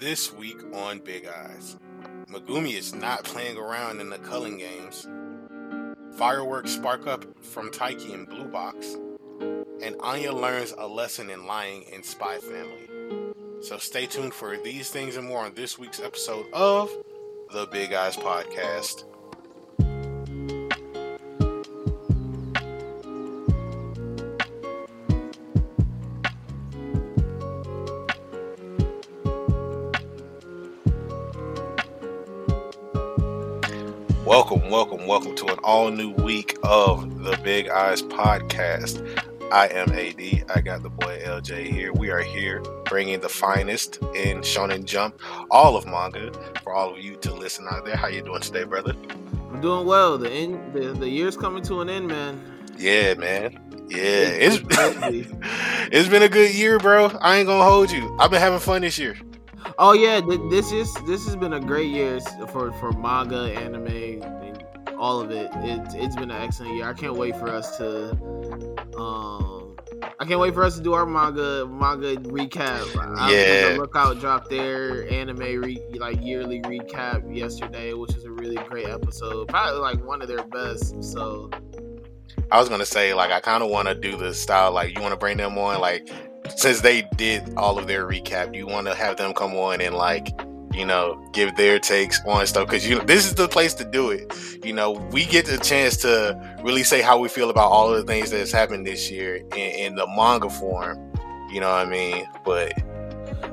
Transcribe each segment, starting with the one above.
This week on Big Eyes, Megumi is not playing around in the culling games. Fireworks spark up from Taiki in Blue Box, and Anya learns a lesson in lying in Spy Family. So stay tuned for these things and more on this week's episode of the Big Eyes Podcast. Welcome, welcome, to an all new week of the Big Eyes Podcast. I am AD. I got the boy LJ here. We are here bringing the finest in Shonen Jump, all of manga, for all of you to listen out there. How you doing today, brother? I'm doing well. The end, the, the year's coming to an end, man. Yeah, man. Yeah, it's it's been a good year, bro. I ain't gonna hold you. I've been having fun this year. Oh yeah, this is this has been a great year for for manga, anime, all of it. It's it's been an excellent year. I can't wait for us to um I can't wait for us to do our manga manga recap. Yeah, lookout dropped their anime re, like yearly recap yesterday, which is a really great episode. Probably like one of their best. So I was gonna say like I kind of want to do the style like you want to bring them on like since they did all of their recap, do you want to have them come on and like you know give their takes on stuff because you know this is the place to do it. You know, we get the chance to really say how we feel about all of the things that's happened this year in, in the manga form. You know what I mean? But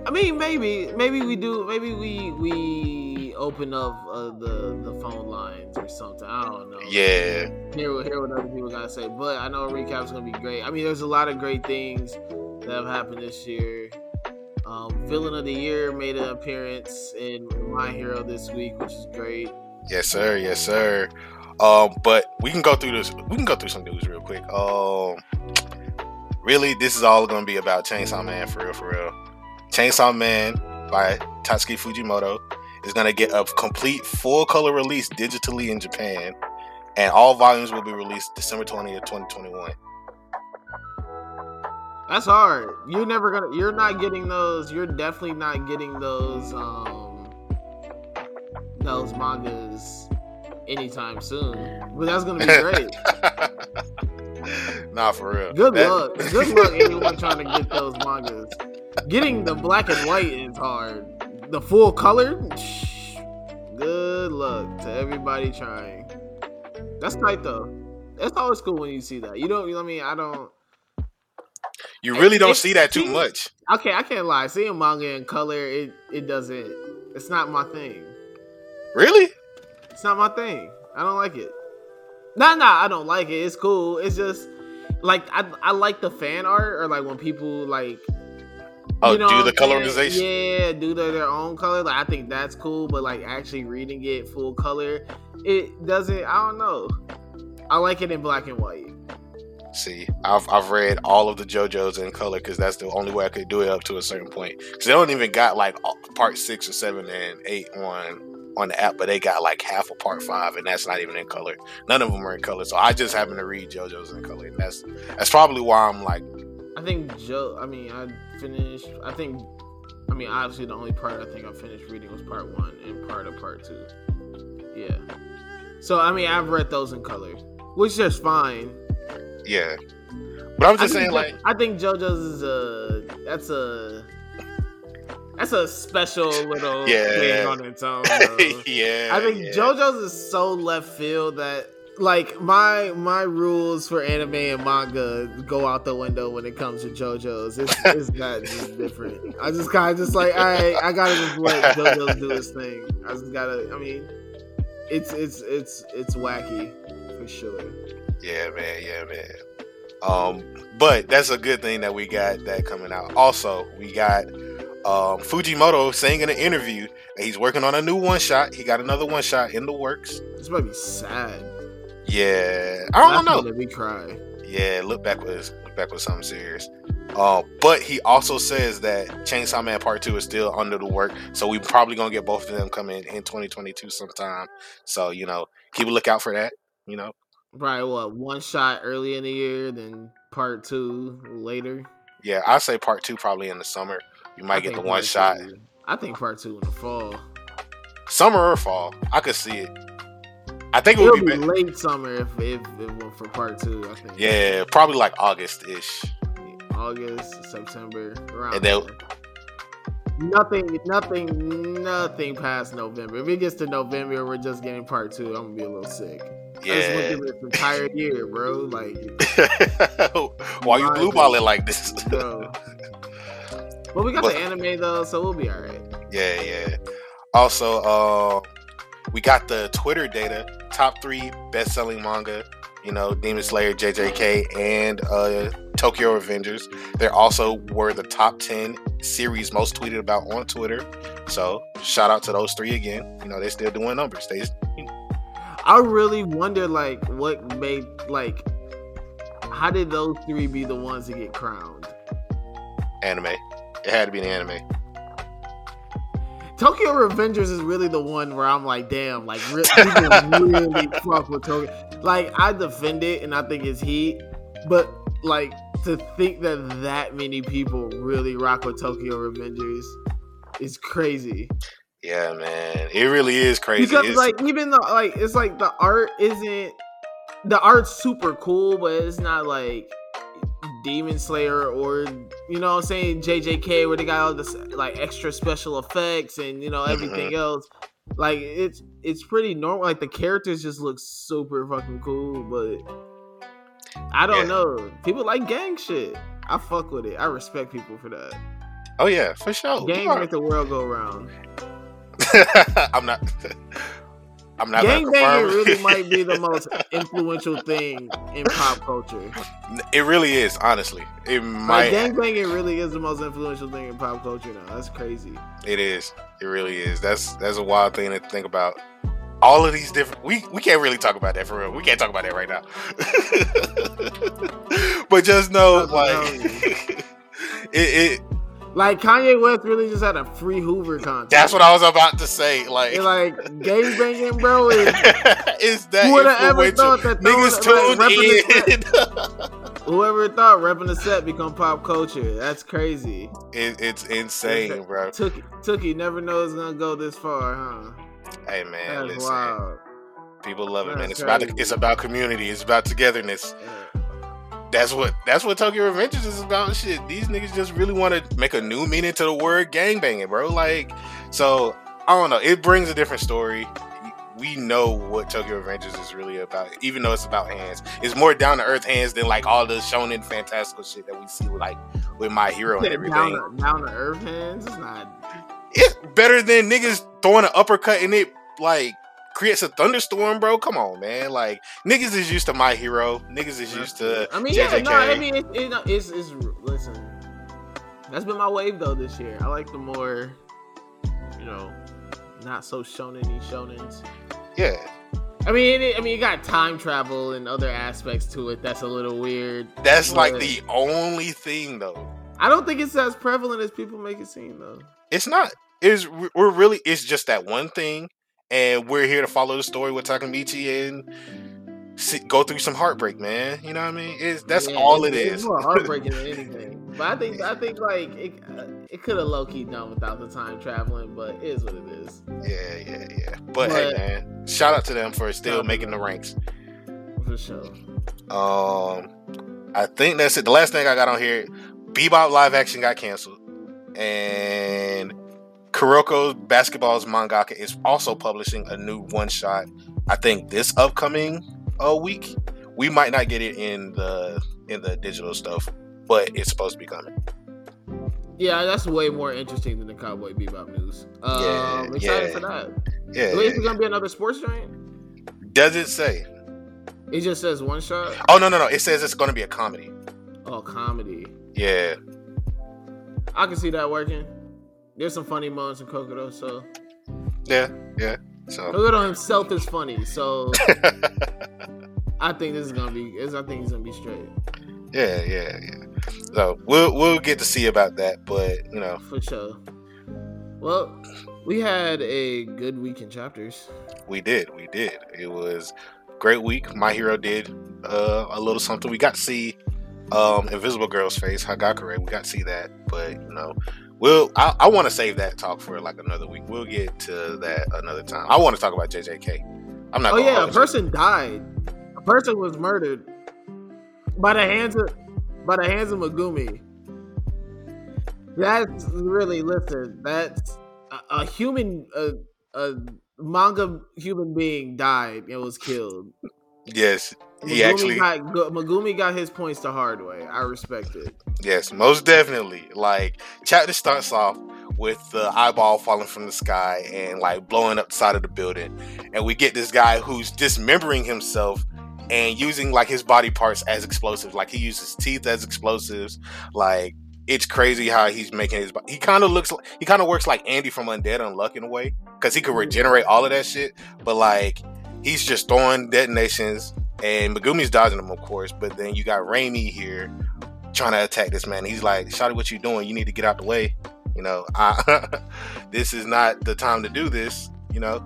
I mean, maybe maybe we do. Maybe we we open up uh, the the phone lines or something. I don't know. Yeah. Hear, hear what other people gotta say. But I know a recap's gonna be great. I mean, there's a lot of great things that have happened this year. Um, Villain of the Year made an appearance in My Hero this week, which is great. Yes, sir. Yes, sir. Um, but we can go through this. We can go through some news real quick. Um, really, this is all going to be about Chainsaw Man for real, for real. Chainsaw Man by Tatsuki Fujimoto is going to get a complete full color release digitally in Japan, and all volumes will be released December 20th, 2021. That's hard. You're never gonna. You're not getting those. You're definitely not getting those. Um, those mangas anytime soon. But that's gonna be great. nah, for real. Good that... luck. Good luck, anyone trying to get those mangas. Getting the black and white is hard. The full color. Good luck to everybody trying. That's tight though. That's always cool when you see that. You don't. I mean, I don't. You really don't see that too much. Okay, I can't lie. Seeing manga in color, it it doesn't. It's not my thing. Really? It's not my thing. I don't like it. Nah, nah, I don't like it. It's cool. It's just like I I like the fan art or like when people like Oh, you know do the colorization? Yeah, do the, their own color. Like I think that's cool, but like actually reading it full color, it doesn't. I don't know. I like it in black and white. See, I've, I've read all of the JoJo's in color because that's the only way I could do it up to a certain point. Because they don't even got like part six or seven and eight on on the app, but they got like half of part five, and that's not even in color. None of them are in color, so I just happen to read JoJo's in color, and that's that's probably why I'm like. I think Joe. I mean, I finished. I think. I mean, obviously, the only part I think I finished reading was part one and part of part two. Yeah. So I mean, I've read those in color, which is fine yeah. But I'm just saying, like, I think JoJo's is a that's a that's a special little yeah. thing on its own. yeah, I think yeah. JoJo's is so left field that like my my rules for anime and manga go out the window when it comes to JoJo's. It's, it's not just different. I just kind of just like, all right, I gotta just let JoJo's do his thing. I just gotta. I mean, it's it's it's it's wacky for sure. Yeah, man. Yeah, man. Um, but that's a good thing that we got that coming out. Also, we got um, Fujimoto saying in an interview that he's working on a new one shot. He got another one shot in the works. This might be sad. Yeah, I don't know. Let we cry. Yeah, look back with look back with something serious. Uh, but he also says that Chainsaw Man Part Two is still under the work, so we probably gonna get both of them coming in 2022 sometime. So you know, keep a lookout for that. You know, Probably what one shot early in the year, then part two later. Yeah, I say part two probably in the summer. You might I get the one shot. I think part two in the fall. Summer or fall, I could see it. I think it It'll would be, be late summer if, if it went for part two. I think. Yeah, probably like August ish. August, September, around. And. Nothing, nothing, nothing past November. If it gets to November, we're just getting part two. I'm gonna be a little sick. I just went Yeah. through this entire year, bro. Like, Why you blue balling like this? bro. But we got But- the anime though, so we'll be all right. Yeah, yeah. Also, uh, we got the Twitter data. Top three best-selling manga. You know, Demon Slayer, JJK, and uh, Tokyo Revengers. They also were the top ten series most tweeted about on Twitter. So, shout out to those three again. You know, they're still doing numbers. They, I really wonder, like, what made, like, how did those three be the ones to get crowned? anime. It had to be an anime. Tokyo Revengers is really the one where I'm like, damn, like re- people really fuck with Tokyo. Like I defend it and I think it's heat, but like to think that that many people really rock with Tokyo Revengers is crazy. Yeah, man. It really is crazy. Because It's- like even though like it's like the art isn't the art's super cool, but it's not like Demon Slayer or you know what I'm saying JJK where they got all this like extra special effects and you know mm-hmm. everything else. Like it's it's pretty normal. Like the characters just look super fucking cool, but I don't Yeah. know. People like gang shit. I fuck with it. I respect people for that. oh yeah, for sure. Gang make the world go round. I'm not. I'm not Gang gonna banging really might be the most influential thing in pop culture. It really is, honestly. It Like might. gang banging really is the most influential thing in pop culture now. That's crazy. It is. It really is. That's that's a wild thing to think about. All of these different. We we can't really talk about that for real. We can't talk about that right now. but just know, like, it, it. Like Kanye West really just had a free Hoover concert. That's what I was about to say. Like, And, like gang banging, bro. Is, is that Who would've ever thought that Niggas those, like, tuned in. whoever thought repping the set become pop culture? That's crazy. it, it's insane, bro. Tookie, Tookie never knows it's gonna go this far, huh? Hey man, That's listen. wild. People love it, man. It's about it's about community. It's about togetherness. Yeah. That's what that's what Tokyo Revengers is about. Shit, these niggas just really want to make a new meaning to the word gangbanging, bro. Like, so I don't know. It brings a different story. We know what Tokyo Revengers is really about, even though it's about hands. It's more down to earth hands than like all the shonen fantastical shit that we see with like with My Hero and everything. down to earth hands. It's not. It's better than niggas throwing an uppercut and it like creates a thunderstorm, bro. Come on, man. Like niggas is used to My Hero. Niggas is used to I mean, yeah, no, I mean, it, it, it's, it's, listen, that's been my wave though this year. I like the more, you know, not so shonen-y shonens. yeah. I mean, it, I mean, you got time travel and other aspects to it. That's a little weird. That's like the only thing though. I don't think it's as prevalent as people make it seem though. It's not. It's we're really it's just that one thing, and we're here to follow the story with Takemichi and see, go through some heartbreak, man. You know what I mean? It's that's Yeah, all it it's, is. more heartbreaking than anything. But I think, I think like it, uh, it could have low key done without the time traveling. But it is what it is. yeah, yeah, yeah. But, hey, man, shout out to them for still Shout out to making the ranks. For sure. Um, I think that's it. The last thing I got on here, Bebop live action got canceled, and Kuroko Basketball's mangaka is also publishing a new one shot. I think this upcoming uh, week. We might not get it in the in the digital stuff, but it's supposed to be coming. Yeah, that's way more interesting than the Cowboy Bebop news. Um, Yeah, excited yeah. for that. Yeah, Wait, is it gonna be another sports joint? does it say? It just says one shot. Oh no no no! It says it's going to be a comedy. Oh, comedy. Yeah, I can see that working. There's some funny moments in Kuroko, so yeah, yeah. So Kuroko himself is funny, so I think this is gonna be. I think he's gonna be straight yeah, yeah, yeah. So we'll we'll get to see about that, but you know. for sure. Well, we had a good week in chapters. We did, we did. It was great week. My hero did uh, a little something. We got to see um, Invisible Girl's face, Hagakure. We got to see that, but you know, we'll I, I want to save that talk for like another week. We'll get to that another time. I want to talk about JJK. I'm not. Oh yeah, a hold you. person died. A person was murdered by the hands of by the hands of Megumi. That's really listen. That's a, a human, a, a manga human being died and was killed. Yes, he Megumi actually. got go- Megumi got his points the hard way. I respect it. Yes, most definitely. Like chapter starts off with the eyeball falling from the sky and like blowing up the side of the building, and we get this guy who's dismembering himself and using like his body parts as explosives. Like he uses teeth as explosives. Like it's crazy how he's making his. He kind of looks. Like he kind of works like Andy from Undead Unluck in a way because he could mm-hmm. regenerate all of that shit. But like he's just throwing detonations. And Megumi's dodging him, of course, but then you got Remi here trying to attack this man. He's like, Shotty, what you doing? You need to get out the way. You know, I, this is not the time to do this, you know.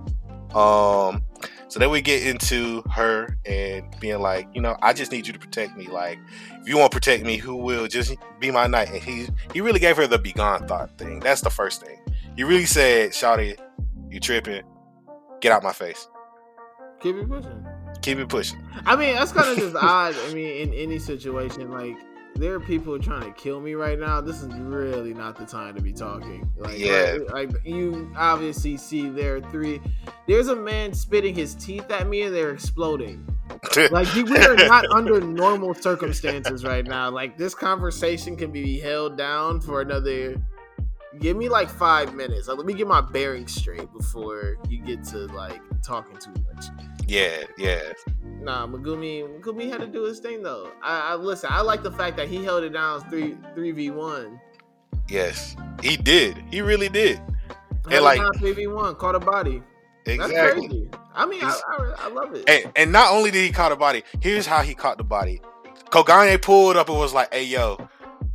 Um, so then we get into her and being like, you know, I just need you to protect me. Like, if you want to protect me, who will just be my knight? And he he really gave her the be gone thought thing. That's the first thing. He really said, Shotty, you tripping. Get out my face. Keep it pushing. Keep it pushing. I mean, that's kind of just odd. I mean, in any situation, like there are people trying to kill me right now. This is really not the time to be talking. Like, Yeah. like, like, you obviously see there are three. There's a man spitting his teeth at me, and they're exploding. Like we are not under normal circumstances right now. Like this conversation can be held down for another. Give me like five minutes. Like, let me get my bearings straight before you get to like talking too much. Yeah, yeah. Nah, Megumi Megumi had to do his thing though. I, I listen. I like the fact that he held it down three three v one. Yes. He did. He really did. And, like- three v one, caught a body. That's Exactly. crazy. I mean, I, I, I love it. And, and not only did he caught a body, here's how he caught the body. Kogane pulled up and was like, hey, yo,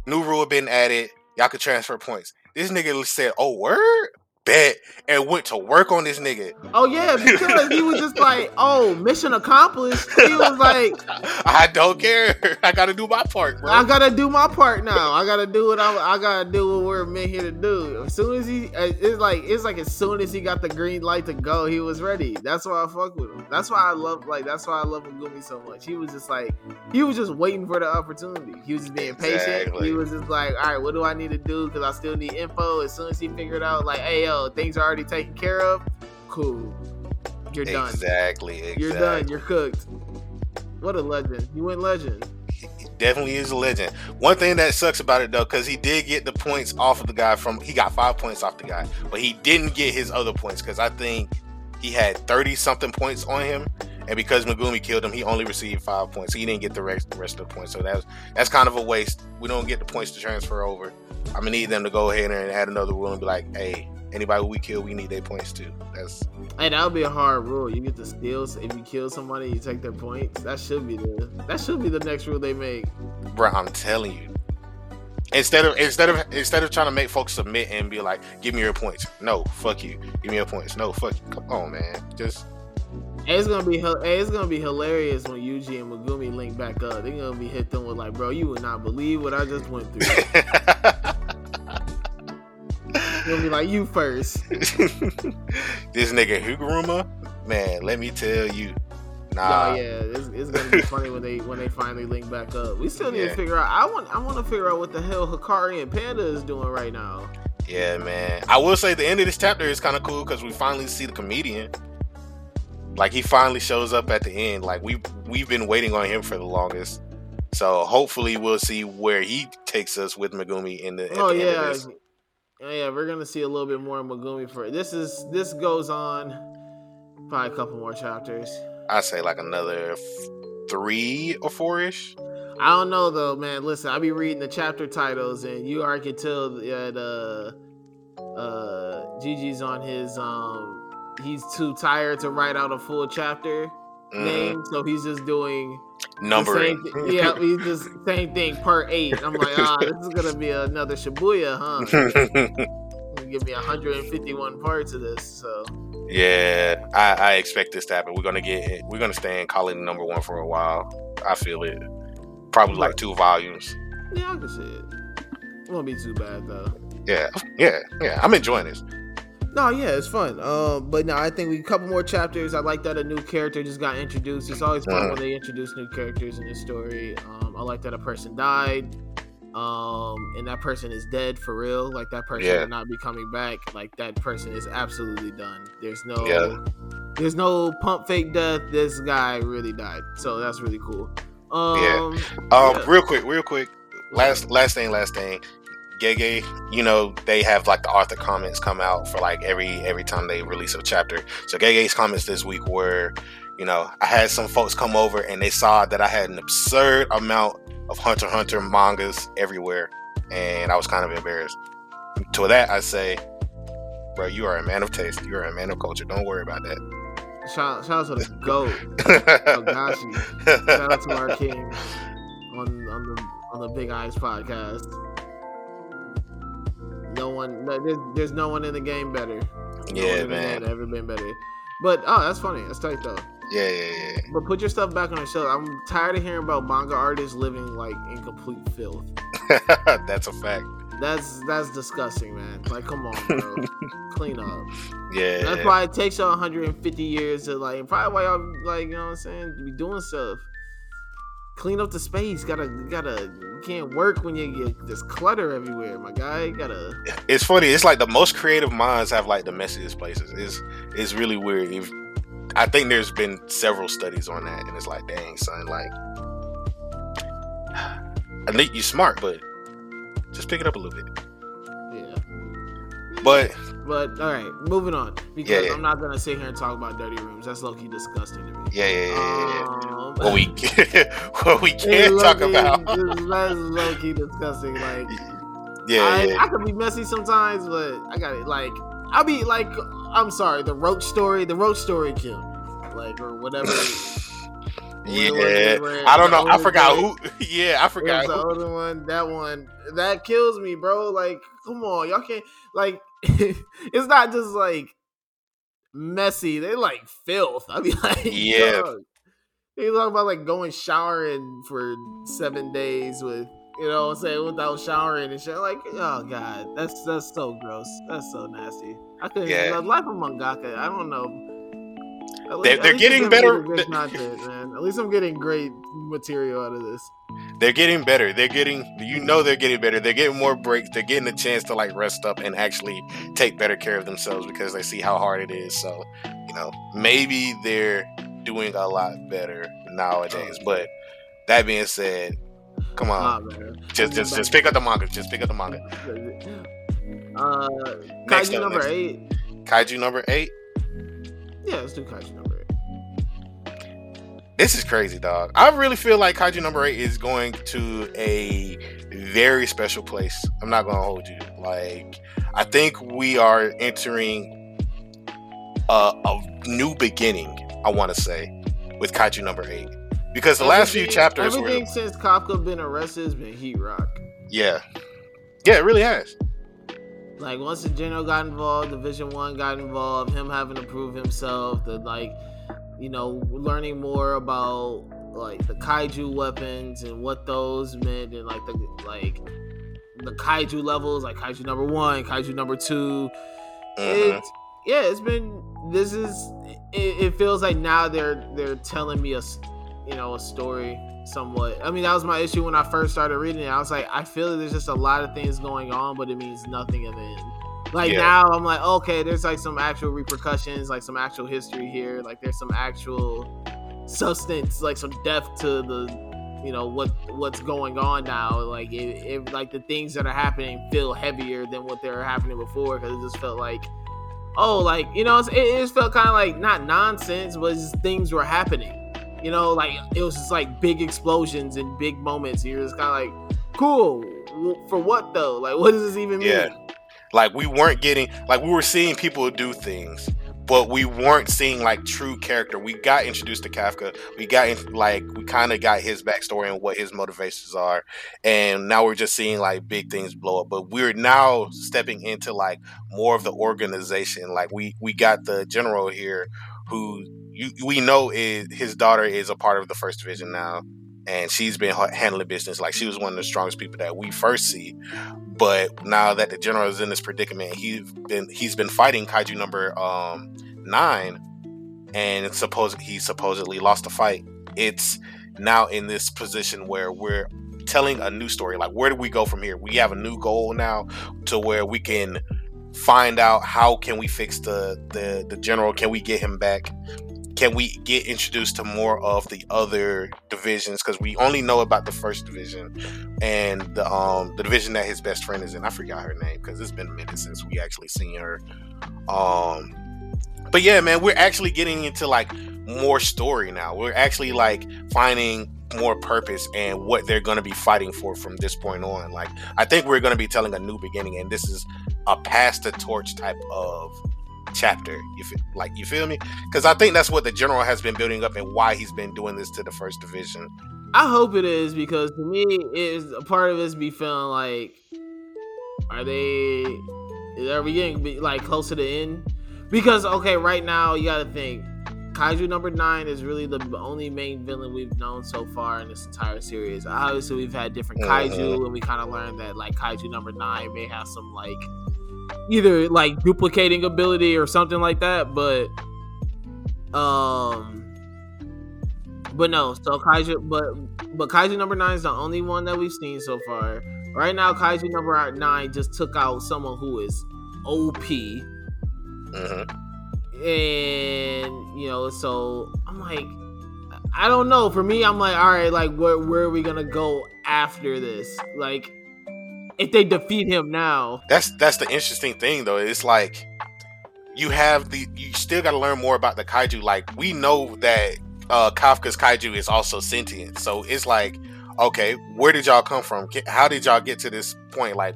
new rule been added. Y'all can transfer points. This nigga said, oh, word? Bet. And went to work on this nigga. Oh yeah, because he was just like, "Oh, mission accomplished." He was like, I don't care. I got to do my part, bro. "I gotta do my part now. I gotta do what I, I gotta do we're meant here to do." As soon as he, uh, it's like it's like as soon as he got the green light to go, he was ready. That's why I fuck with him. That's why I love like that's why I love Megumi so much. He was just like he was just waiting for the opportunity. He was just being patient. He was just like, "All right, what do I need to do? Because I still need info." As soon as he figured out, like, "Hey, yo, things are already taken care of." Cool. You're done. Exactly. Exactly. You're done. You're cooked. What a legend. You went legend. Definitely is a legend. One thing that sucks about it though, because he did get the points off of the guy from he got five points off the guy, but he didn't get his other points because I think he had thirty something points on him, and because Megumi killed him, he only received five points. So he didn't get the rest the rest of the points. So that's that's kind of a waste. We don't get the points to transfer over. I'm gonna need them to go ahead and add another rule and be like, hey, anybody we kill, we need their points too. That's Hey, that would be a hard rule. You get the steals. If you kill somebody, you take their points. That should be the that should be the next rule they make. bro, I'm telling you. Instead of instead of instead of trying to make folks submit and be like, give me your points. No, fuck you. Give me your points. No, fuck you. Come on, man. Just Hey, it's gonna be it's gonna be hilarious when Yuji and Megumi link back up. They're gonna be hit them with like, bro, you would not believe what I just went through. Gonna be like, you first. this nigga Higuruma, man, let me tell you. Nah, Oh yeah, it's, it's gonna be funny when they when they finally link back up. We still need Yeah. to figure out. I want I want to figure out what the hell Hakari and Panda is doing right now. yeah, man. I will say the end of this chapter is kind of cool because we finally see the comedian. Like he finally shows up at the end. Like we we've been waiting on him for the longest. So hopefully we'll see where he takes us with Megumi in the. Oh the End of yeah, yeah, yeah. We're gonna see a little bit more of Megumi for this. Is this goes on probably a couple more chapters. I say like another f- three or four ish. I don't know though, man. Listen, I be reading the chapter titles, and you already can tell that uh, uh, Gege's on his um. He's too tired to write out a full chapter Mhm. name, so he's just doing Numbering. same yeah, he's just same thing per eight. I'm like, ah, this is gonna be another Shibuya, huh? Give me 151 parts of this, so. yeah, I, I expect this to happen. We're gonna get. We're gonna stay in calling number one for a while. I feel it. Probably like two volumes. Yeah, I can see it. won't be too bad though. Yeah, yeah, yeah. I'm enjoying this. No, yeah, it's fun. Um, but no, I think we a couple more chapters. I like that a new character just got introduced. It's always fun Mm. when they introduce new characters in the story. Um, I like that a person died. Um, and that person is dead for real. Like that person Yeah. will not be coming back. Like that person is absolutely done. There's no Yeah. there's no pump fake death. This guy really died. So that's really cool. Um Um, Yeah. real quick, real quick. Last, last thing, last thing. Gege, you know they have like the author comments come out for like every every time they release a chapter. So Gege's comments this week were, you know, I had some folks come over and they saw that I had an absurd amount of Hunter Hunter mangas everywhere, and I was kind of embarrassed. To that, I say, bro, you are a man of taste. You are a man of culture. Don't worry about that. shout, shout out to the goat. Shout out to our king on on the on the Big Eyes podcast. No one, no, there's, there's no one in the game better. No yeah, man. ever been better. But oh, that's funny. That's tight though. Yeah, yeah, yeah. But put your stuff back on the shelf. I'm tired of hearing about manga artists living like in complete filth. That's a fact. That's that's disgusting, man. Like, come on, bro, clean up. Yeah. That's why it takes y'all 150 years to like. Probably why y'all like, you know what I'm saying, be doing stuff. Clean up the space. Gotta gotta. You can't work when you get this clutter everywhere, my guy. You gotta. it's funny. It's like the most creative minds have like the messiest places. It's it's really weird. If, I think there's been several studies on that, and it's like, dang, son, like, I think you're smart, but just pick it up a little bit. Yeah. But But all right, moving on because Yeah, yeah. I'm not gonna sit here and talk about dirty rooms. That's low key disgusting to me. yeah, yeah, yeah. Um, What we what we it's can talk about. That's low key disgusting. Like, Yeah, I, yeah. I can be messy sometimes, but I got it. Like, I'll be like, I'm sorry, the roach story, the roach story killed, like, or whatever. Yeah, Where- where I don't know. I forgot guy- who. Yeah, I forgot the older one. That one that kills me, bro. Like, come on, y'all can't like. it's not just like messy. They like filth. I mean, like, Yeah. dog. They talk about like going showering for seven days with you know what I'm saying without showering and shit. Like, oh god, that's that's so gross. That's so nasty. I couldn't. Yeah. Life of mangaka. I don't know. At They're- they're getting better- content, man. At least I'm getting great material out of this. They're getting better. They're getting. You know, they're getting better. They're getting more breaks. They're getting a chance to like rest up and actually take better care of themselves because they see how hard it is. So, you know, maybe they're doing a lot better nowadays. But that being said, come on, Ah, man. just just just pick up the manga. Just pick up the manga. Uh, Next Kaiju up, number next. eight. Kaiju number eight. Yeah, let's do Kaiju number. This is crazy, dog. I really feel like Kaiju number eight is going to a very special place. I'm not gonna hold you. Like, I think we are entering a, a new beginning. I want to say with Kaiju number eight because the last few chapters Everything were since Kafka been arrested has been heat rock. yeah, yeah, it really has. Like once the general got involved, Division One got involved, him having to prove himself, the like, you know, learning more about like the kaiju weapons and what those meant, and like the like the kaiju levels, like kaiju number one, kaiju number two. Mhm. It's yeah, it's been. This is. It, it feels like now they're they're telling me a, s- you know, a story somewhat. I mean, that was my issue when I first started reading it. I was like, I feel like there's just a lot of things going on, but it means nothing in the end. Like Yeah. now, I'm like, okay, there's like some actual repercussions, like some actual history here. Like there's some actual substance, like some depth to the, you know, what what's going on now. Like it, it like the things that are happening feel heavier than what they were happening before because it just felt like oh, like you know, it, it just felt kind of like not nonsense, but just things were happening. You know, like it was just like big explosions and big moments. You're just kind of like, cool. For what though? Like, what does this even mean? Like we weren't getting like we were seeing people do things, but we weren't seeing like true character. We got introduced to Kafka. We got in, like we kind of got his backstory and what his motivations are, and now we're just seeing like big things blow up. But we're now stepping into like more of the organization. Like we we got the general here who you, we know is his daughter is a part of the first division now and she's been handling business like she was one of the strongest people that we first see But now that the general is in this predicament, he's been he's been fighting kaiju number um, nine, and suppose he supposedly lost the fight. It's now in this position where we're telling a new story. Like, where do we go from here? We have a new goal now to where we can find out how can we fix the the the general. Can we get him back? Can we get introduced to more of the other divisions? Because we only know about the first division and the um the division that his best friend is in. I forgot her name because it's been a minute since we actually seen her. Um, but yeah, man, we're actually getting into like more story now. We're actually like finding more purpose and what they're going to be fighting for from this point on. Like, I think we're going to be telling a new beginning, and this is a pass the torch type of chapter. You feel, like you feel me? Because I think that's what the general has been building up and why he's been doing this to the first division. I hope it is because to me, is a part of this be feeling like, are they, are we getting like close to the end? Because okay, right now you got to think Kaiju number nine is really the only main villain we've known so far in this entire series. Obviously, we've had different kaiju, mm-hmm. and we kind of learned that like Kaiju number nine may have some like either like duplicating ability or something like that. But um, but no. So Kaiju, but but Kaiju number nine is the only one that we've seen so far. Right now, Kaiju number nine just took out someone who is OP. Mm-hmm and you know, so I'm like, I don't know. For me, I'm like, all right, like where where are we gonna go after this? Like, if they defeat him now, that's that's the interesting thing though. It's like you have the you still got to learn more about the kaiju. Like we know that uh Kafka's kaiju is also sentient, so it's like, okay, where did y'all come from? How did y'all get to this point? Like,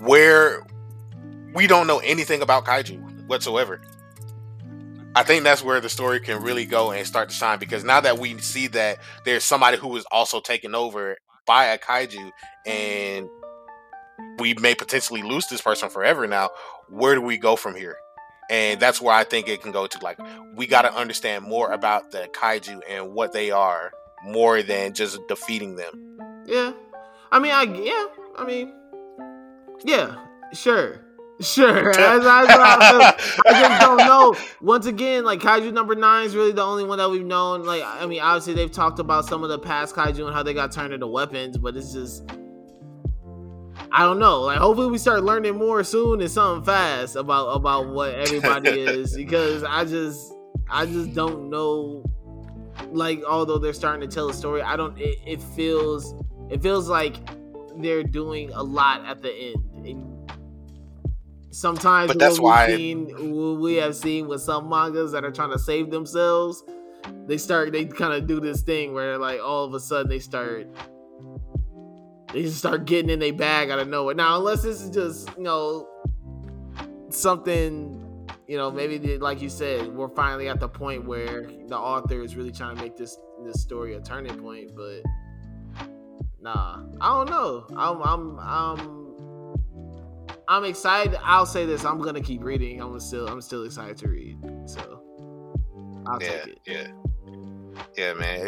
where we don't know anything about kaiju whatsoever. I think that's where the story can really go and start to shine because now that we see that there's somebody who is also taken over by a kaiju and we may potentially lose this person forever now, where do we go from here? And that's where I think it can go to like we got to understand more about the kaiju and what they are more than just defeating them. Yeah. I mean, I yeah, I mean yeah, sure. Sure. I, I, I, just don't know. Once again, like Kaiju number nine is really the only one that we've known. Like, I mean, obviously they've talked about some of the past Kaiju and how they got turned into weapons, but it's just I don't know. Like, hopefully we start learning more soon and something fast about about what everybody is because I just I just don't know. Like, although they're starting to tell a story, I don't. It, it feels it feels like they're doing a lot at the end. And, Sometimes but that's why seen, we have seen with some mangas that are trying to save themselves, they start they kind of do this thing where like all of a sudden they start they just start getting in their bag out of nowhere. Now, unless this is just you know something you know maybe like you said we're finally at the point where the author is really trying to make this this story a turning point but nah i don't know i'm i'm i'm I'm excited. I'll say this: I'm gonna keep reading. I'm still, I'm still excited to read. So, I'll yeah, take it. Yeah, yeah, man.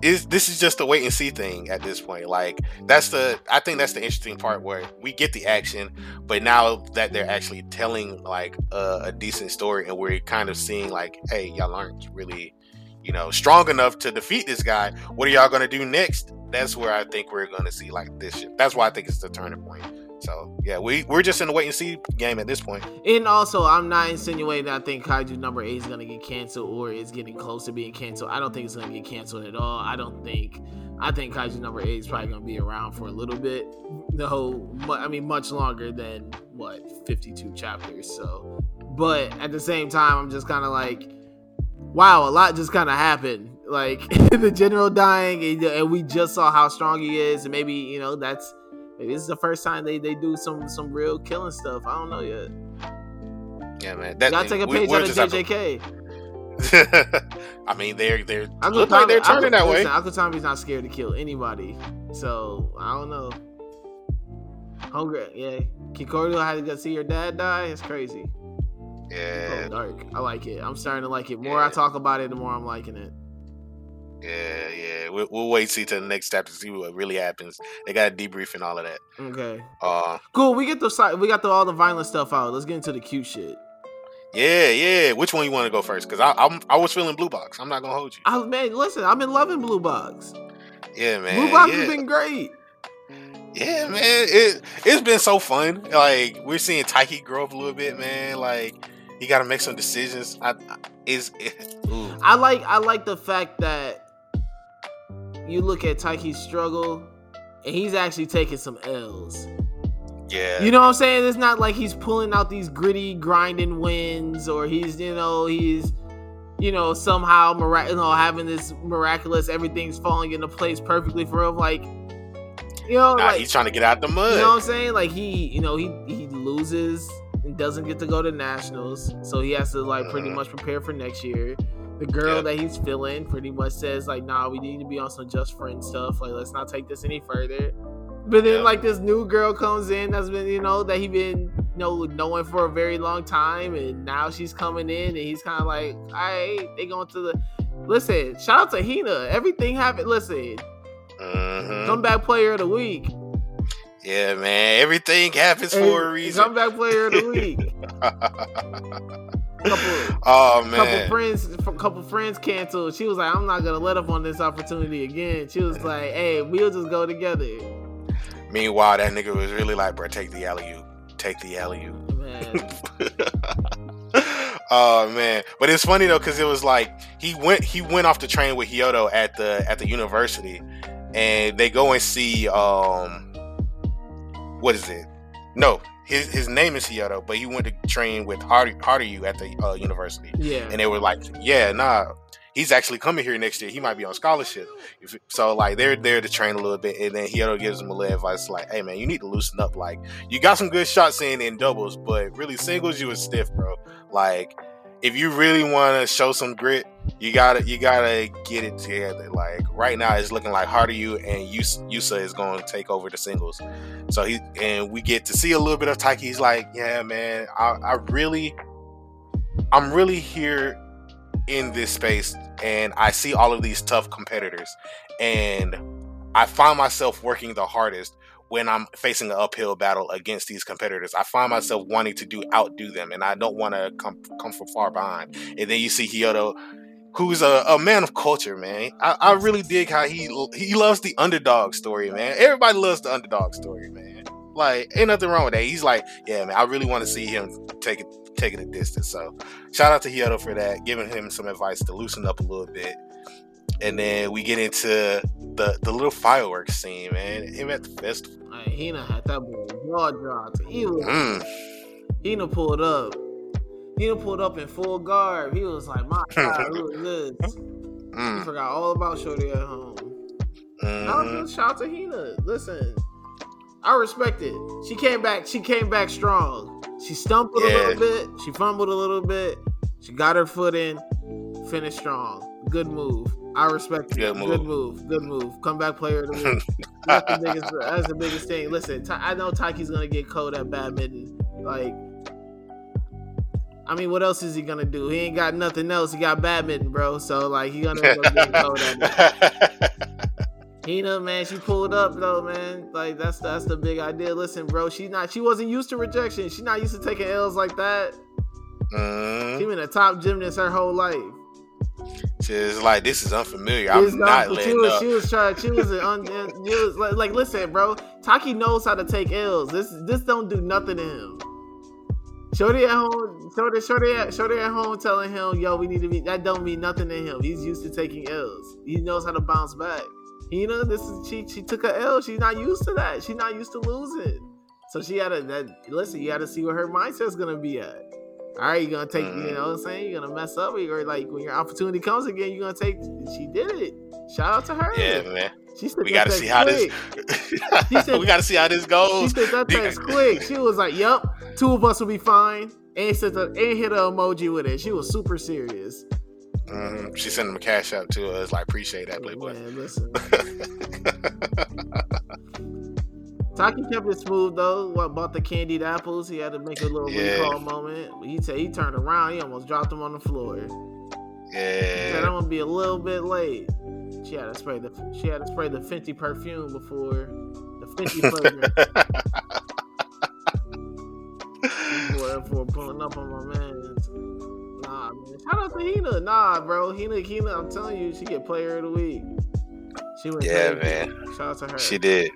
This is just a wait and see thing at this point. Like that's the, I think that's the interesting part where we get the action, but now that they're actually telling like a, a decent story, and we're kind of seeing like, hey, y'all aren't really, you know, strong enough to defeat this guy. What are y'all gonna do next? That's where I think we're gonna see like this shit. That's why I think it's the turning point so yeah, we we're just in the wait and see game at this point. And also, I'm not insinuating I think Kaiju number eight is gonna get canceled or is getting close to being canceled. I don't think it's gonna get canceled at all. I don't think. I think Kaiju number eight is probably gonna be around for a little bit. The whole, I mean, much longer than what 52 chapters. So, but at the same time, I'm just kind of like, wow, a lot just kind of happened. Like the general dying, and, and we just saw how strong he is, and maybe you know that's Maybe this is the first time they, they do some some real killing stuff. I don't know yet. Yeah, man. That, gotta take a page out of JJK. I mean, they're they're Uncle look Tommy, like they're turning Uncle, that listen, way. Uncle Tommy's not scared to kill anybody, so I don't know. Hungry, yeah. Kikoru had to go see your dad die. It's crazy. Yeah, oh, dark. I like it. I'm starting to like it. more yeah. I talk about it, the more I'm liking it. Yeah, yeah. We'll, we'll wait see till the next chapter to see what really happens. They got a debrief and all of that. Okay. Uh, Cool. We get the side. We got the all the violent stuff out. Let's get into the cute shit. yeah, yeah. Which one you want to go first? Because I I'm, I was feeling Blue Box. I'm not gonna hold you. I man, listen. I've been loving Blue Box. Yeah, man. Blue Box yeah. has been great. Yeah, man. It it's been so fun. Like we're seeing Taiki grow up a little bit, man. Like he got to make some decisions. I, I is. I like I like the fact that you look at Taiki's struggle and he's actually taking some L's. yeah. You know what I'm saying? It's not like he's pulling out these gritty grinding wins or he's, you know, he's you know, somehow mirac- you know, having this miraculous everything's falling into place perfectly for him like you know, Nah, like, he's trying to get out the mud. you know what I'm saying? Like he, you know, he he loses and doesn't get to go to nationals, so he has to like pretty Mhm. much prepare for next year. The girl that he's feeling pretty much says like, "Nah, we need to be on some just friend stuff. Like, let's not take this any further." But then like this new girl comes in that's been you know that he been you know knowing for a very long time, and now she's coming in and he's kind of like, "All right, they going to the." Listen, shout out to Hina. Everything happened. Listen, Mhm. comeback player of the week. Yeah, man. Everything happens Hey, for a reason. Comeback player of the week. couple, oh couple friends, a couple friends canceled. She was like, "I'm not gonna let up on this opportunity again." She was like, "Hey, we'll just go together." Meanwhile, that nigga was really like, bro, take the alley oop. Take the alley oop. Oh man. But it's funny though, because it was like he went he went off the train with Hyodo at the at the university and they go and see um what is it? No, his his name is Hyodo, but he went to train with Hardy Hardy at the uh, university. yeah, and they were like, "Yeah, nah, he's actually coming here next year. He might be on scholarship." So like they're there to train a little bit, and then Hyodo gives him a little advice like, "Hey man, you need to loosen up. Like you got some good shots in in doubles, but really singles you was stiff, bro. Like if you really want to show some grit, you gotta you gotta get it together. Like right now, it's looking like Harder you and Yus- Yusa is going to take over the singles. So he and we get to see a little bit of Taiki. He's like, yeah, man, I, I really, I'm really here in this space, and I see all of these tough competitors, and I find myself working the hardest when I'm facing an uphill battle against these competitors. I find myself wanting to do outdo them, and I don't want to come come from far behind. And then you see Hyodo, who's a, a man of culture, man. I, I really dig how he he loves the underdog story, man. Everybody loves the underdog story, man. Like, ain't nothing wrong with that. He's like, yeah, man. I really want to see him take it taking a distance. So, shout out to Hyodo for that, giving him some advice to loosen up a little bit. And then we get into the the little fireworks scene, man. Him at the festival. like, Hina had that boy jaw dropped. He was, Mm. Hina pulled up. Hina pulled up in full garb. He was like, "My God, who is this?" He Mm. forgot all about Shorty at home. Mhm. Just shout out to Hina. Listen, I respect it. She came back. She came back strong. She stumbled a little bit. She fumbled a little bit. She got her foot in. Finished strong. Good move. I respect it. Good move. Good move. Good move. Comeback player of the week. that's the biggest. That's the biggest thing. Listen, I know Taiki's gonna get cold at badminton. Like, I mean, what else is he gonna do? He ain't got nothing else. He got badminton, bro. So like, he gonna up getting cold at. Hina, man, she pulled up though, man. Like that's that's the big idea. Listen, bro, she's not she wasn't used to rejection. She not used to taking L's like that. Mhm. She been a top gymnast her whole life. She's like, this is unfamiliar. It's I'm not she letting was up. she was trying she was an un- she was like, like listen, bro. Taki knows how to take L's. This this don't do nothing to him. Shorty at home, Shorty, Shorty, at, Shorty at home telling him, "Yo, we need to be." That don't mean nothing to him. He's used to taking L's. He knows how to bounce back. You know, this is she. She took a L. She's not used to that. She's not used to losing. So she had to that. Listen, you got to see where her mindset's gonna be at. All right, you're gonna take. You know what I'm saying? You're gonna mess up, or like when your opportunity comes again, you're gonna take. She did it. Shout out to her. Yeah, man. She said We got to see how quick. this. said- we got to see how this goes." She said that text quick. She was like, "Yep, two of us will be fine." And sent a, and hit an emoji with it. She was super serious. Mhm. She sent him a cash out to us. Like, appreciate that, Playboy. Man, listen. Taki kept it smooth though. What bought the candied apples? He had to make a little Yeah. recall moment. He said he turned around. He almost dropped him on the floor. Yeah. Said I'm gonna be a little bit late. She had to spray the she had to spray the Fenty perfume before the Fenty fragrance before pulling up on my man. Nah, man. Shout out to Hina. Nah, bro. Hina, Hina, I'm telling you, she get player of the week. She went Yeah, man. Shout out to her. She did.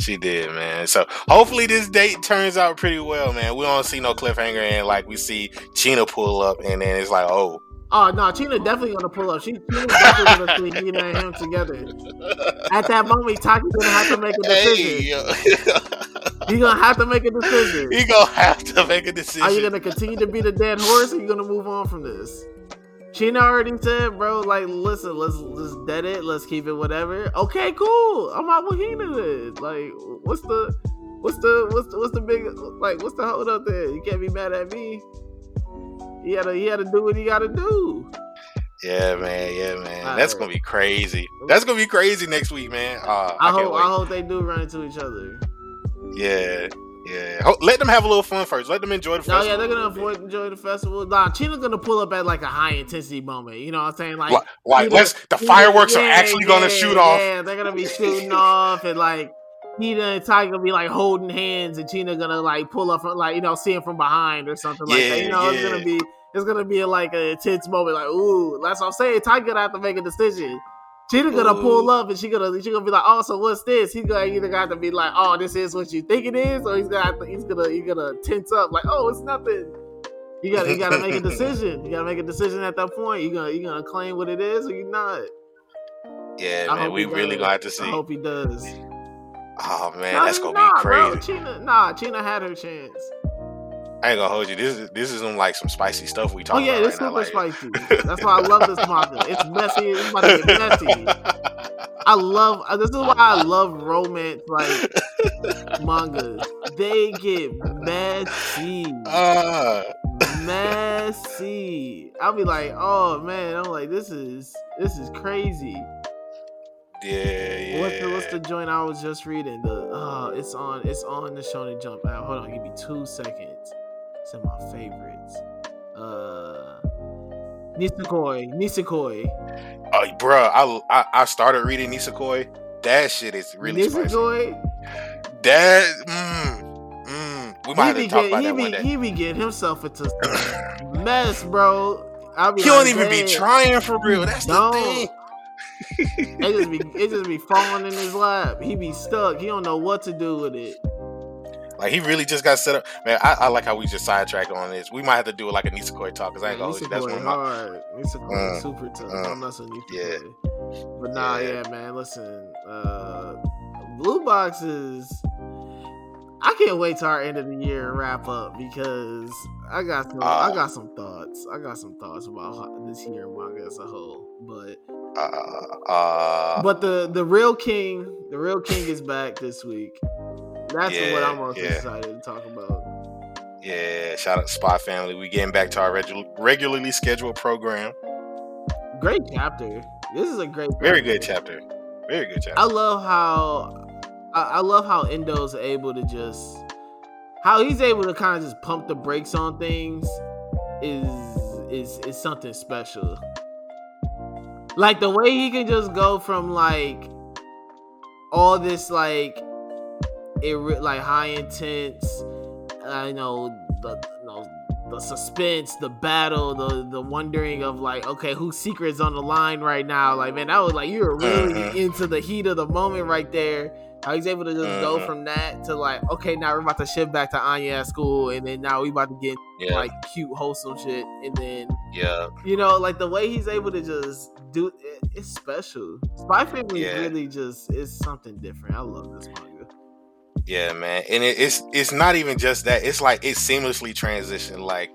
She did, man. So hopefully this date turns out pretty well, man. We don't see no cliffhanger and like we see Chena pull up and then it's like, oh. Oh no, Tina definitely gonna pull up. She definitely gonna see Hina and him together. At that moment, Taiki's gonna have to make a Hey, decision. yo. He's gonna have to make a decision. he gonna have to make a decision. Are you gonna continue to be the dead horse, or are you gonna move on from this? Sheena already said, bro, like, listen, let's let's dead it, let's keep it whatever. Okay, cool. I'm out with Hina then. Like, what's the what's the what's the, what's the big like what's the hold up there? You can't be mad at me. He had to he had to do what he gotta do. Yeah, man. Yeah, man. All That's right. gonna be crazy. That's gonna be crazy next week, man. Uh, I, I, hope. I hope they do run into each other. Yeah, yeah. Ho- Let them have a little fun first. Let them enjoy the festival. yeah, they're gonna avoid enjoy the festival. Nah, China's gonna pull up at like a high intensity moment. You know what I'm saying? Like, Like, like let's the fireworks are yeah, actually gonna yeah, shoot off. Yeah, they're gonna be shooting off, and like Nina and Ty gonna be like holding hands, and Tina gonna like pull up from like you know see him from behind or something like that. You know, it's gonna be it's gonna be like a intense moment. Like, ooh, that's what I'm saying. Taiki gonna have to make a decision. Tina gonna pull up, and she gonna she gonna be like, oh, so what's this? He's gonna either got to be like, oh, this is what you think it is, or he's gonna have to, he's gonna he's gonna tense up like, oh, it's nothing. You gotta you gotta make a decision. You gotta make a decision at that point. You gonna you gonna claim what it is, or you not. Yeah, I man. We really gonna have to I see. hope he does. Oh man, Nah, that's gonna nah, be crazy. Bro, China, nah, China had her chance. I ain't gonna hold you. This is this is some like some spicy stuff we Oh yeah, about it's right now. super like- spicy. That's why I love this manga. It's messy. It's about to get messy. I love. uh, This is why I love romance like mangas. They get messy, Ah, messy. I'll be like, oh man. I'm like, this is this is crazy. Yeah, yeah. What's the what's the joint I was just reading? The uh it's on it's on the Shonen Jump app. Hold on, give me two seconds. It's in my favorites. Uh Nisekoi. Nisekoi. Oh, bruh, I, I I started reading Nisekoi. That shit is really spicy. That mm, mm. We might have to be, talk get, about he, that be, one day. he be getting himself into mess, bro. I'll be He like, don't even be trying for real. That's the thing. It just be it just be falling in his lap. He be stuck. He don't know what to do with it. Like he really just got set up. Man, I, I like how we just sidetracked on this. We might have to do like a Nisekoi talk because I ain't gonna hold. That's one of my. hard. Nisekoi Mm, super tough. mm, I'm not so Nisekoi. yeah. But nah, Yeah. yeah. man. Listen, uh, Blue Box is. I can't wait till our end of the year wrap up because I got some. I Uh. got some thoughts. I got some thoughts about this year manga as a whole. But Uh, uh, but the the real king, the real king is back this week. That's what I'm most yeah. excited to talk about. yeah. Shout out to Spy Family. We getting back to our regu- regularly scheduled program. Great chapter. This is a great. Very chapter. good chapter. Very good chapter. I love how I, I love how Endo's able to just how he's able to kind of just pump the brakes on things is is is something special. Like the way he can just go from like all this like it like high intense, uh, you know the you know the suspense, the battle, the the wondering of like, okay, whose secret's on the line right now? Like, man, that was like you were really Mhm. into the heat of the moment right there. How he's able to just go Mhm. from that to like, okay, now we're about to shift back to Anya at school, and then now we about to get yeah, like cute, wholesome shit, and then yeah, you know, like the way he's able to just do it, it's special. Spy Family Yeah. really just is something different. I love this manga. yeah, man. And it, it's it's not even just that. It's like it seamlessly transitioned. Like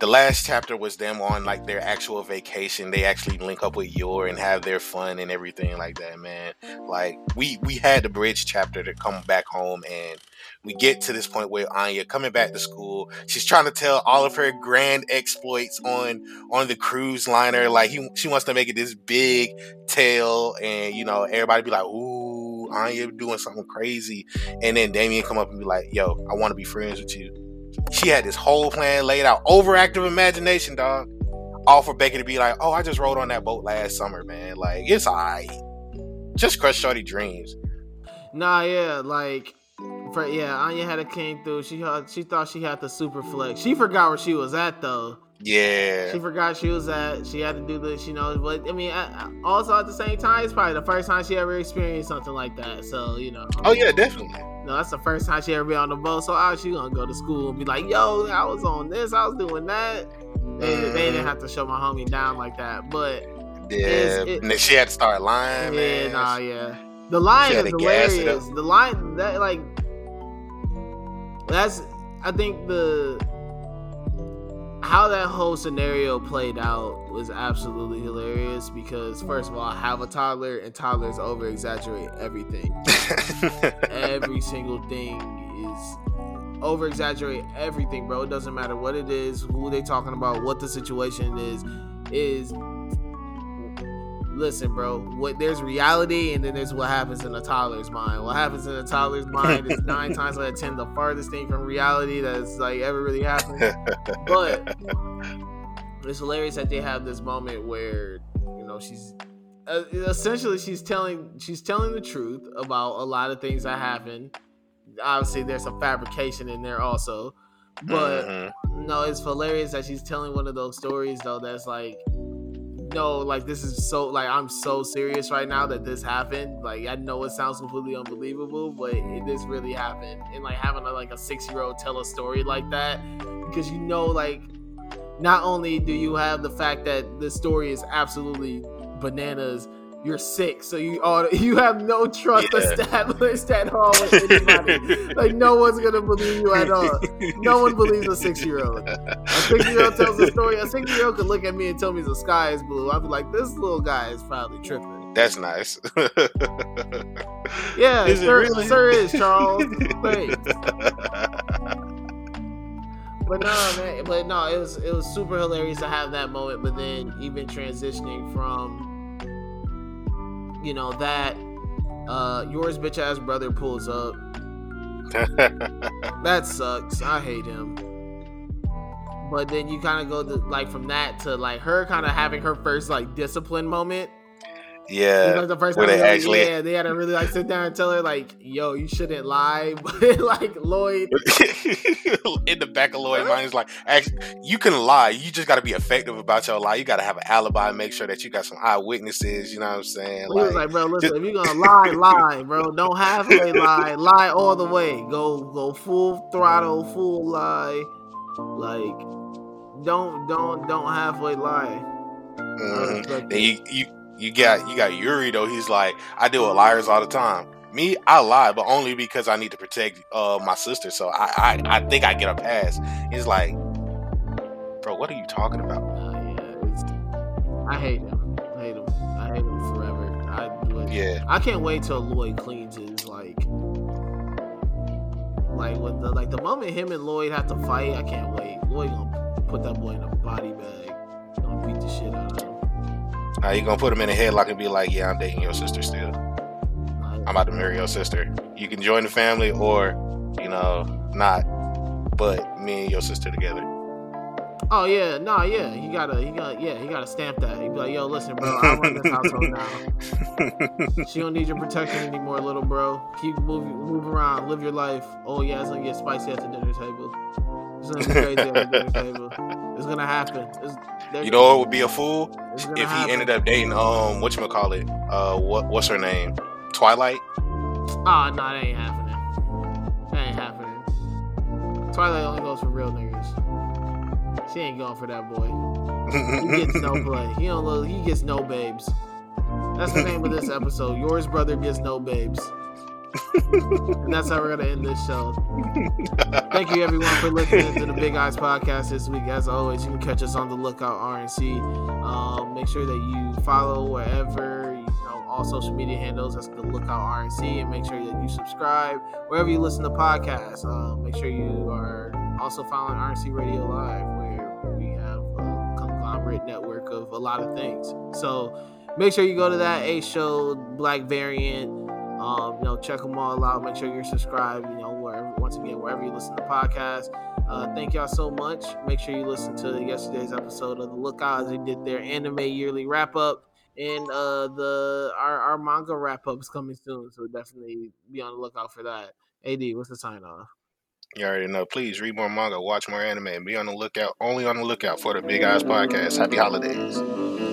the last chapter was them on like their actual vacation. They actually link up with Yor and have their fun and everything like that, man. Like we we had the bridge chapter to come back home and we get to this point where Anya coming back to school. She's trying to tell all of her grand exploits on on the cruise liner. Like he, she wants to make it this big tale, and you know everybody be like, "Ooh, Anya doing something crazy," and then Damian come up and be like, "Yo, I want to be friends with you." She had this whole plan laid out. Overactive imagination, dog. all for Becky to be like, "Oh, I just rode on that boat last summer, man. Like it's alright. Just crush shorty dreams." Nah, yeah, like. For, yeah, Anya had a came through. She had, she thought she had the super flex. She forgot where she was at though. Yeah. She forgot she was at. She had to do this, you know. But I mean, also at the same time, it's probably the first time she ever experienced something like that. So you know. Oh yeah, definitely. No, that's the first time she ever been on the boat. So how she gonna go to school and be like, "Yo, I was on this, I was doing that." They, mm. they didn't have to show my homie down like that, but yeah, it, and then she had to start lying. Yeah, man. nah, yeah. The line is hilarious. The line that like that's I think the how that whole scenario played out was absolutely hilarious because first of all, I have a toddler and toddlers over exaggerate everything. Every single thing is over exaggerate everything, bro. It doesn't matter what it is, who they talking about, what the situation is, is listen, bro. What there's reality, and then there's what happens in a toddler's mind. What happens in a toddler's mind is nine times out of ten the farthest thing from reality that's like ever really happened. but it's hilarious that they have this moment where you know she's uh, essentially she's telling she's telling the truth about a lot of things that happen. Obviously, there's some fabrication in there also, but mm-hmm. no, it's hilarious that she's telling one of those stories though that's like know like this is so like I'm so serious right now that this happened. Like I know it sounds completely unbelievable, but it, this really happened. And like having a, like a six year old tell a story like that because you know like not only do you have the fact that the story is absolutely bananas you're sick, so you all you have no trust yeah. established at all with anybody. like no one's gonna believe you at all. No one believes a six year old. A six year old tells a story. A six year old could look at me and tell me the sky is blue. I'd be like, this little guy is probably tripping. That's nice. yeah, is sir, really? sir is Charles. Thanks. But no, man. But no, it was it was super hilarious to have that moment. But then even transitioning from you know that uh Yor's bitch ass brother pulls up. that sucks. I hate him. But then you kind of go to, like from that to like her kind of having her first like discipline moment yeah, like the first time they like, actually, yeah, they had to really like sit down and tell her like, "Yo, you shouldn't lie." But like Lloyd, in the back of Lloyd's mind is like, actually, you can lie. You just got to be effective about your lie. You got to have an alibi. Make sure that you got some eyewitnesses. You know what I'm saying? Like, he was like, "Bro, listen, just, if you're gonna lie, lie, bro. Don't halfway lie. Lie all the way. Go, go full throttle, full lie. Like, don't, don't, don't halfway lie." Mm-hmm. And you, you you got you got Yuri though. He's like, I deal with liars all the time. Me, I lie, but only because I need to protect uh, my sister. So I, I, I think I get a pass. He's like, bro, what are you talking about? Uh, yeah, I hate him. I hate him. I hate him forever. I yeah. I can't wait till Lloyd cleans his like, like with the like the moment him and Lloyd have to fight. I can't wait. Lloyd gonna put that boy in a body bag. Gonna beat the shit out of him. Now you gonna put him in a headlock and be like, "Yeah, I'm dating your sister still. I'm about to marry your sister. You can join the family, or you know, not. But me and your sister together." Oh yeah, no, yeah, he gotta, he got, yeah, he gotta stamp that. He be like, "Yo, listen, bro, I run this household now. she don't need your protection anymore, little bro. Keep moving, move around, live your life. Oh yeah, it's gonna get spicy at the dinner table. It's gonna be crazy at the dinner table." It's gonna happen. you know what would be a fool if he happen. ended up dating um what you call it uh what what's her name Twilight. Oh no, that ain't happening. That ain't happening. Twilight only goes for real niggas. She ain't going for that boy. He gets no play. He don't. He gets no babes. That's the name of this episode. Yor's brother gets no babes and that's how we're gonna end this show. Thank you everyone for listening to the Big Eyes podcast this week. As always, you can catch us on the Lookout RNC. Um, make sure that you follow wherever you know all social media handles. That's the Lookout RNC, and make sure that you subscribe wherever you listen to podcasts. Uh, make sure you are also following RNC Radio Live, where we have a conglomerate network of a lot of things. So make sure you go to that A Show Black Variant Um, you know, check them all out. Make sure you're subscribed. You know, wherever once again wherever you listen to podcasts. Uh, thank y'all so much. Make sure you listen to yesterday's episode of the Lookout they did their anime yearly wrap up. And uh, the our, our manga wrap up is coming soon, so definitely be on the lookout for that. AD, what's the sign off? You already know. Please read more manga, watch more anime, and be on the lookout. Only on the lookout for the Big Eyes podcast. Happy holidays.